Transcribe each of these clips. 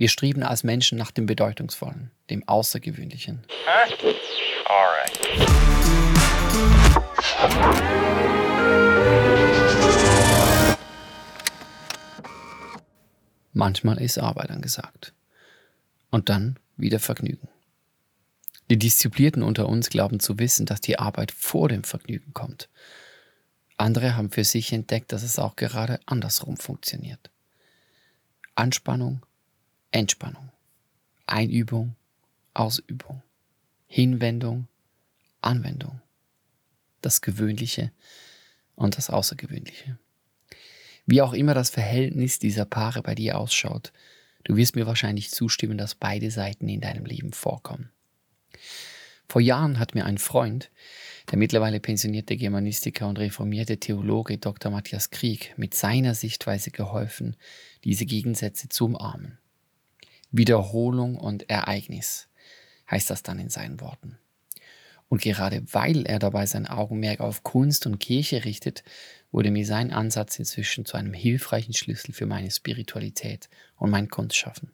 Wir streben als Menschen nach dem Bedeutungsvollen, dem Außergewöhnlichen. Huh? Alright. Manchmal ist Arbeit angesagt. Und dann wieder Vergnügen. Die Disziplinierten unter uns glauben zu wissen, dass die Arbeit vor dem Vergnügen kommt. Andere haben für sich entdeckt, dass es auch gerade andersrum funktioniert. Anspannung, Entspannung. Einübung, Ausübung. Hinwendung, Anwendung. Das Gewöhnliche und das Außergewöhnliche. Wie auch immer das Verhältnis dieser Paare bei dir ausschaut, du wirst mir wahrscheinlich zustimmen, dass beide Seiten in deinem Leben vorkommen. Vor Jahren hat mir ein Freund, der mittlerweile pensionierte Germanistiker und reformierte Theologe Dr. Matthias Krieg, mit seiner Sichtweise geholfen, diese Gegensätze zu umarmen. Wiederholung und Ereignis heißt das dann in seinen Worten. Und gerade weil er dabei sein Augenmerk auf Kunst und Kirche richtet, wurde mir sein Ansatz inzwischen zu einem hilfreichen Schlüssel für meine Spiritualität und mein Kunstschaffen.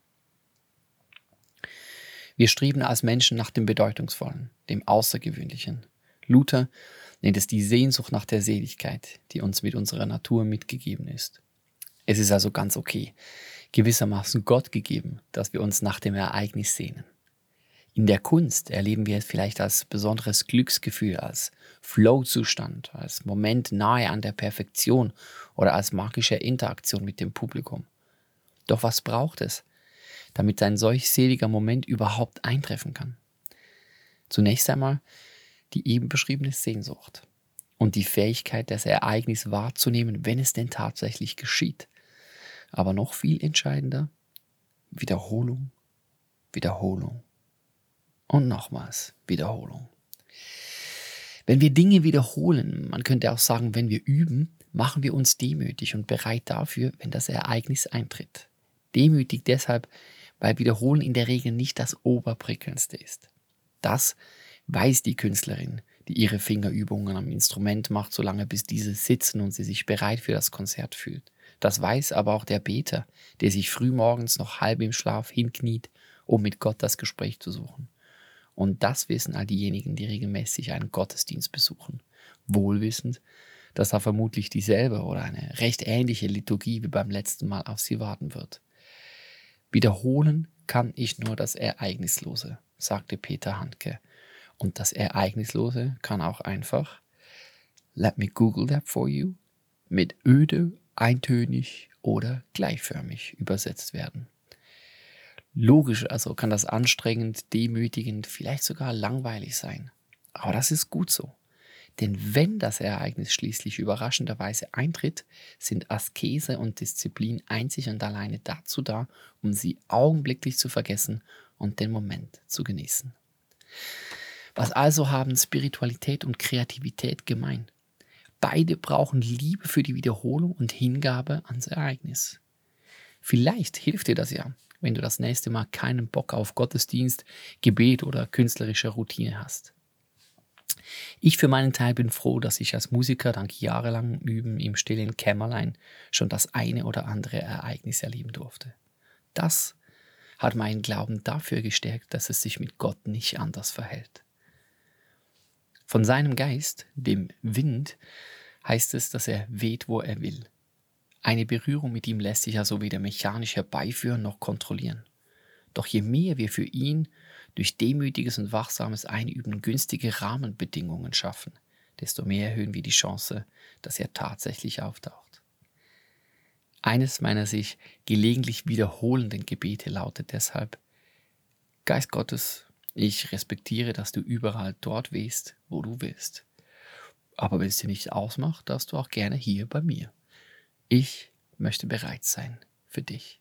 Wir streben als Menschen nach dem Bedeutungsvollen, dem Außergewöhnlichen. Luther nennt es die Sehnsucht nach der Seligkeit, die uns mit unserer Natur mitgegeben ist. Es ist also ganz okay, gewissermaßen Gott gegeben, dass wir uns nach dem Ereignis sehnen. In der Kunst erleben wir es vielleicht als besonderes Glücksgefühl, als Flow-Zustand, als Moment nahe an der Perfektion oder als magische Interaktion mit dem Publikum. Doch was braucht es, damit ein solch seliger Moment überhaupt eintreffen kann. Zunächst einmal die eben beschriebene Sehnsucht und die Fähigkeit, das Ereignis wahrzunehmen, wenn es denn tatsächlich geschieht. Aber noch viel entscheidender, Wiederholung, Wiederholung und nochmals Wiederholung. Wenn wir Dinge wiederholen, man könnte auch sagen, wenn wir üben, machen wir uns demütig und bereit dafür, wenn das Ereignis eintritt. Demütig deshalb, weil Wiederholen in der Regel nicht das Oberprickelndste ist. Das weiß die Künstlerin, die ihre Fingerübungen am Instrument macht, solange bis diese sitzen und sie sich bereit für das Konzert fühlt. Das weiß aber auch der Beter, der sich frühmorgens noch halb im Schlaf hinkniet, um mit Gott das Gespräch zu suchen. Und das wissen all diejenigen, die regelmäßig einen Gottesdienst besuchen, wohlwissend, dass da vermutlich dieselbe oder eine recht ähnliche Liturgie wie beim letzten Mal auf sie warten wird. Wiederholen kann ich nur das Ereignislose, sagte Peter Handke. Und das Ereignislose kann auch einfach, let me Google that for you, mit öde, eintönig oder gleichförmig übersetzt werden. Logisch also kann das anstrengend, demütigend, vielleicht sogar langweilig sein. Aber das ist gut so. Denn wenn das Ereignis schließlich überraschenderweise eintritt, sind Askese und Disziplin einzig und alleine dazu da, um sie augenblicklich zu vergessen und den Moment zu genießen. Was also haben Spiritualität und Kreativität gemein? Beide brauchen Liebe für die Wiederholung und Hingabe ans Ereignis. Vielleicht hilft dir das ja, wenn du das nächste Mal keinen Bock auf Gottesdienst, Gebet oder künstlerische Routine hast. Ich für meinen Teil bin froh, dass ich als Musiker dank jahrelangem Üben im stillen Kämmerlein schon das eine oder andere Ereignis erleben durfte. Das hat meinen Glauben dafür gestärkt, dass es sich mit Gott nicht anders verhält. Von seinem Geist, dem Wind, heißt es, dass er weht, wo er will. Eine Berührung mit ihm lässt sich also weder mechanisch herbeiführen noch kontrollieren. Doch je mehr wir für ihn durch demütiges und wachsames Einüben günstige Rahmenbedingungen schaffen, desto mehr erhöhen wir die Chance, dass er tatsächlich auftaucht. Eines meiner sich gelegentlich wiederholenden Gebete lautet deshalb, Geist Gottes, ich respektiere, dass du überall dort wehst, wo du willst. Aber wenn es dir nicht ausmacht, darfst du auch gerne hier bei mir. Ich möchte bereit sein für dich.